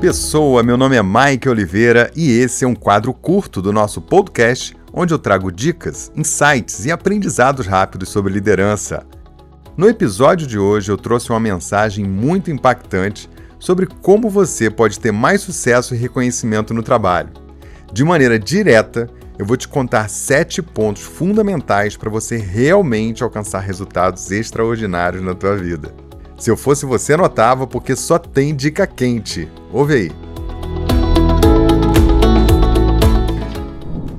Pessoa, meu nome é Mike Oliveira e esse é um quadro curto do nosso podcast onde eu trago dicas, insights e aprendizados rápidos sobre liderança. No episódio de hoje eu trouxe uma mensagem muito impactante sobre como você pode ter mais sucesso e reconhecimento no trabalho. De maneira direta, eu vou te contar sete pontos fundamentais para você realmente alcançar resultados extraordinários na tua vida. Se eu fosse você, anotava, porque só tem dica quente. Ouve aí.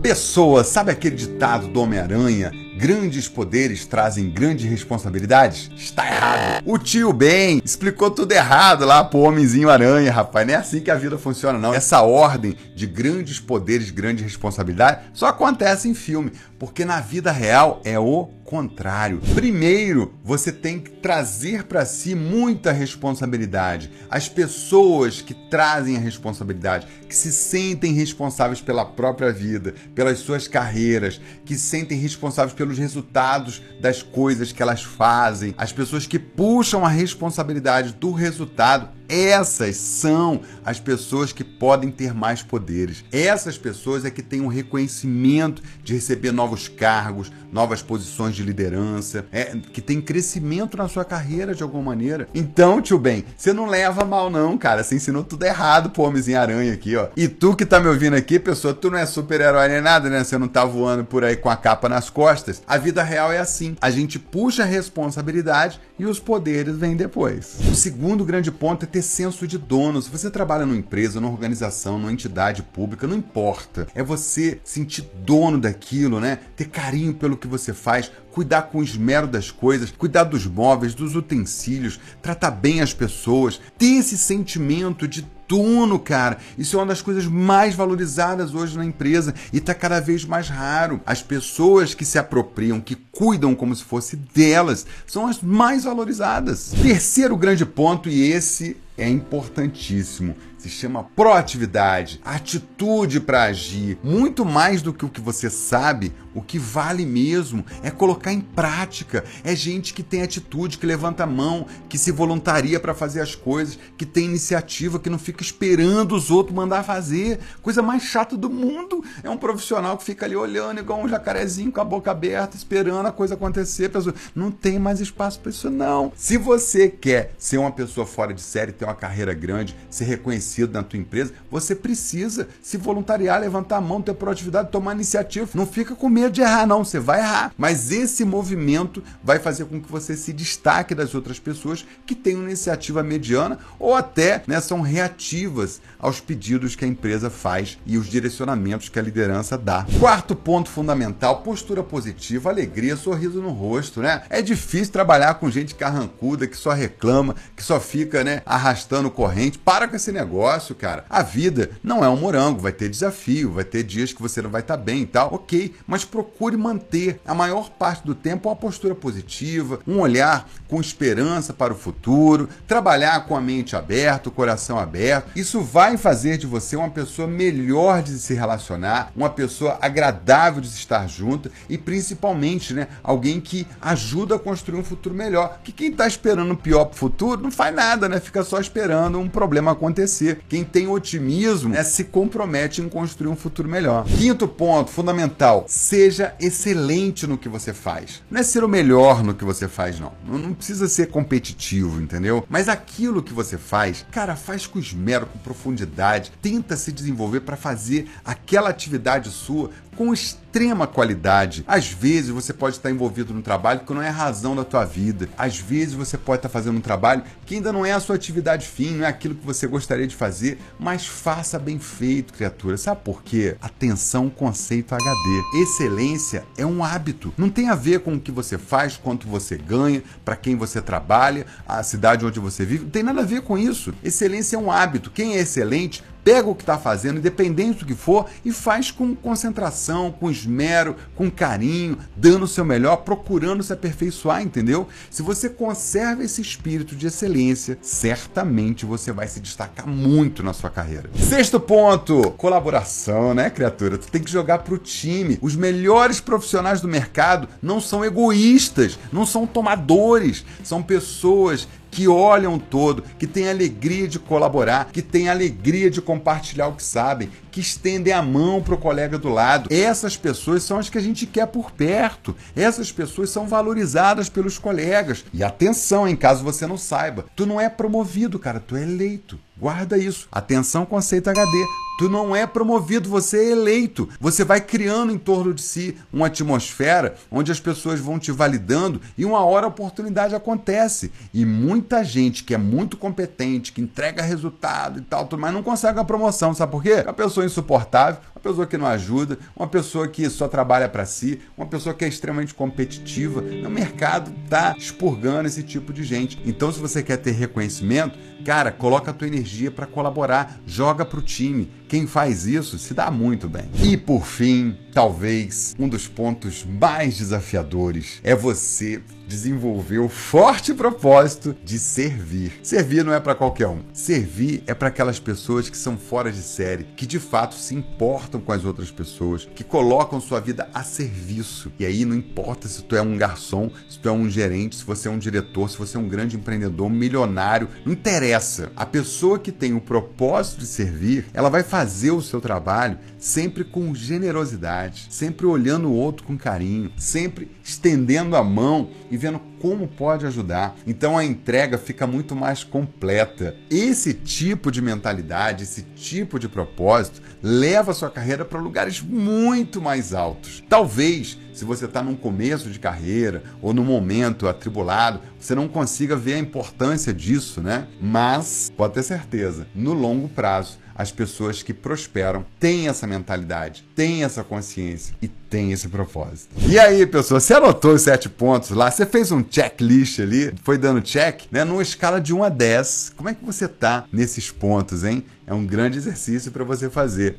Pessoa, sabe aquele ditado do Homem-Aranha? Grandes poderes trazem grandes responsabilidades? Está errado. O tio Ben explicou tudo errado lá pro Homenzinho Aranha, rapaz. Não é assim que a vida funciona, não. Essa ordem de grandes poderes, grandes responsabilidades só acontece em filme, porque na vida real é o contrário. Primeiro, você tem que trazer para si muita responsabilidade. As pessoas que trazem a responsabilidade, que se sentem responsáveis pela própria vida, pelas suas carreiras, que se sentem responsáveis pelos resultados das coisas que elas fazem, as pessoas que puxam a responsabilidade do resultado essas são as pessoas que podem ter mais poderes. Essas pessoas é que têm um reconhecimento de receber novos cargos, novas posições de liderança, é, que tem crescimento na sua carreira de alguma maneira. Então, tio Ben, você não leva mal não, cara. Você ensinou tudo errado pro Homenzinho Aranha aqui, ó. E tu que tá me ouvindo aqui, pessoa, tu não é super-herói nem nada, né? Você não tá voando por aí com a capa nas costas. A vida real é assim. A gente puxa a responsabilidade e os poderes vêm depois. O segundo grande ponto é ter ter senso de dono. Se você trabalha numa empresa, numa organização, numa entidade pública, não importa. É você sentir dono daquilo, né? Ter carinho pelo que você faz, cuidar com esmero das coisas, cuidar dos móveis, dos utensílios, tratar bem as pessoas, ter esse sentimento de dono, cara. Isso é uma das coisas mais valorizadas hoje na empresa e está cada vez mais raro. As pessoas que se apropriam, que cuidam como se fosse delas, são as mais valorizadas. Terceiro grande ponto, e esse é importantíssimo se chama proatividade, atitude para agir. Muito mais do que o que você sabe, o que vale mesmo é colocar em prática. É gente que tem atitude, que levanta a mão, que se voluntaria para fazer as coisas, que tem iniciativa, que não fica esperando os outros mandar fazer. Coisa mais chata do mundo é um profissional que fica ali olhando igual um jacarezinho com a boca aberta, esperando a coisa acontecer. Não tem mais espaço para isso, não. Se você quer ser uma pessoa fora de série, ter uma carreira grande, ser reconhecido na tua empresa, você precisa se voluntariar, levantar a mão, ter proatividade, tomar iniciativa. Não fica com medo de errar, não. Você vai errar. Mas esse movimento vai fazer com que você se destaque das outras pessoas que têm uma iniciativa mediana ou até né, são reativas aos pedidos que a empresa faz e os direcionamentos que a liderança dá. Quarto ponto fundamental: postura positiva, alegria, sorriso no rosto, né? É difícil trabalhar com gente carrancuda que só reclama, que só fica, né, arrastando corrente. Para com esse negócio cara. A vida não é um morango, vai ter desafio, vai ter dias que você não vai estar tá bem e tal, ok, mas procure manter a maior parte do tempo uma postura positiva, um olhar com esperança para o futuro, trabalhar com a mente aberta, o coração aberto. Isso vai fazer de você uma pessoa melhor de se relacionar, uma pessoa agradável de estar junto e principalmente, né, alguém que ajuda a construir um futuro melhor. Que quem está esperando o pior pro futuro não faz nada, né? Fica só esperando um problema acontecer quem tem otimismo é, se compromete em construir um futuro melhor. Quinto ponto, fundamental: seja excelente no que você faz. Não é ser o melhor no que você faz, não. Não precisa ser competitivo, entendeu? Mas aquilo que você faz, cara, faz com esmero, com profundidade. Tenta se desenvolver para fazer aquela atividade sua com extrema qualidade. Às vezes você pode estar envolvido num trabalho que não é a razão da tua vida. Às vezes você pode estar fazendo um trabalho que ainda não é a sua atividade fim, não é aquilo que você gostaria de fazer, mas faça bem feito, criatura. Sabe por quê? Atenção, conceito HD. Excelência é um hábito. Não tem a ver com o que você faz, quanto você ganha, para quem você trabalha, a cidade onde você vive. Não tem nada a ver com isso. Excelência é um hábito. Quem é excelente pega o que está fazendo, independente do que for, e faz com concentração, com esmero, com carinho, dando o seu melhor, procurando se aperfeiçoar, entendeu? Se você conserva esse espírito de excelência, certamente você vai se destacar muito na sua carreira. Sexto ponto: colaboração, né, criatura? Tu tem que jogar para o time. Os melhores profissionais do mercado não são egoístas, não são tomadores, são pessoas que olham todo, que têm alegria de colaborar, que têm alegria de compartilhar o que sabem, que estendem a mão para o colega do lado. Essas pessoas são as que a gente quer por perto. Essas pessoas são valorizadas pelos colegas. E atenção, em caso você não saiba, tu não é promovido, cara, tu é eleito. Guarda isso. Atenção, conceito HD. Tu não é promovido, você é eleito. Você vai criando em torno de si uma atmosfera onde as pessoas vão te validando e uma hora a oportunidade acontece. E muita gente que é muito competente, que entrega resultado e tal, mas não consegue a promoção. Sabe por quê? A pessoa é insuportável, uma pessoa que não ajuda, uma pessoa que só trabalha para si, uma pessoa que é extremamente competitiva. O mercado está expurgando esse tipo de gente. Então, se você quer ter reconhecimento, cara, coloca a tua energia para colaborar, joga para o time quem faz isso se dá muito bem. E por fim, talvez um dos pontos mais desafiadores é você desenvolver o forte propósito de servir. Servir não é para qualquer um. Servir é para aquelas pessoas que são fora de série, que de fato se importam com as outras pessoas, que colocam sua vida a serviço. E aí não importa se tu é um garçom, se tu é um gerente, se você é um diretor, se você é um grande empreendedor, um milionário, não interessa. A pessoa que tem o propósito de servir, ela vai fazer o seu trabalho sempre com generosidade, sempre olhando o outro com carinho, sempre estendendo a mão e vendo como pode ajudar. Então a entrega fica muito mais completa. Esse tipo de mentalidade, esse tipo de propósito leva a sua carreira para lugares muito mais altos. Talvez se você está num começo de carreira ou num momento atribulado, você não consiga ver a importância disso, né? Mas pode ter certeza, no longo prazo, as pessoas que prosperam têm essa mentalidade, têm essa consciência e têm esse propósito. E aí, pessoal, você anotou os sete pontos lá? Você fez um checklist ali? Foi dando check? Né? Numa escala de 1 a 10, como é que você tá nesses pontos, hein? É um grande exercício para você fazer.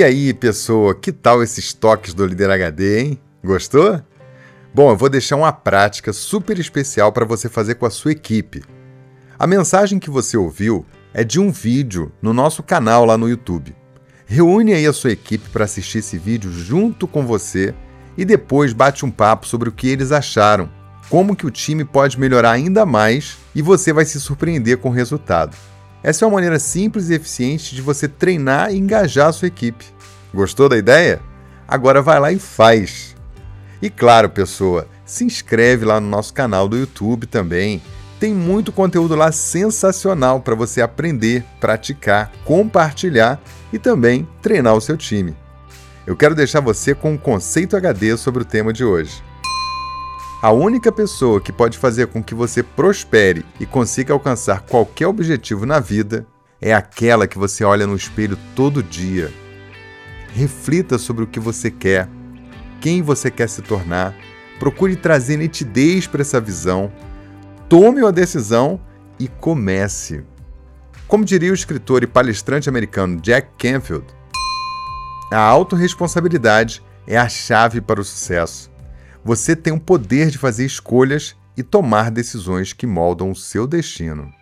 E aí, pessoa, que tal esses toques do Líder HD, hein? Gostou? Bom, eu vou deixar uma prática super especial para você fazer com a sua equipe. A mensagem que você ouviu é de um vídeo no nosso canal lá no YouTube. Reúne aí a sua equipe para assistir esse vídeo junto com você e depois bate um papo sobre o que eles acharam, como que o time pode melhorar ainda mais e você vai se surpreender com o resultado. Essa é uma maneira simples e eficiente de você treinar e engajar a sua equipe. Gostou da ideia? Agora vai lá e faz. E claro, pessoa, se inscreve lá no nosso canal do YouTube também. Tem muito conteúdo lá sensacional para você aprender, praticar, compartilhar e também treinar o seu time. Eu quero deixar você com um conceito HD sobre o tema de hoje. A única pessoa que pode fazer com que você prospere e consiga alcançar qualquer objetivo na vida é aquela que você olha no espelho todo dia. Reflita sobre o que você quer, quem você quer se tornar, procure trazer nitidez para essa visão, tome uma decisão e comece. Como diria o escritor e palestrante americano Jack Canfield, a autorresponsabilidade é a chave para o sucesso. Você tem o poder de fazer escolhas e tomar decisões que moldam o seu destino.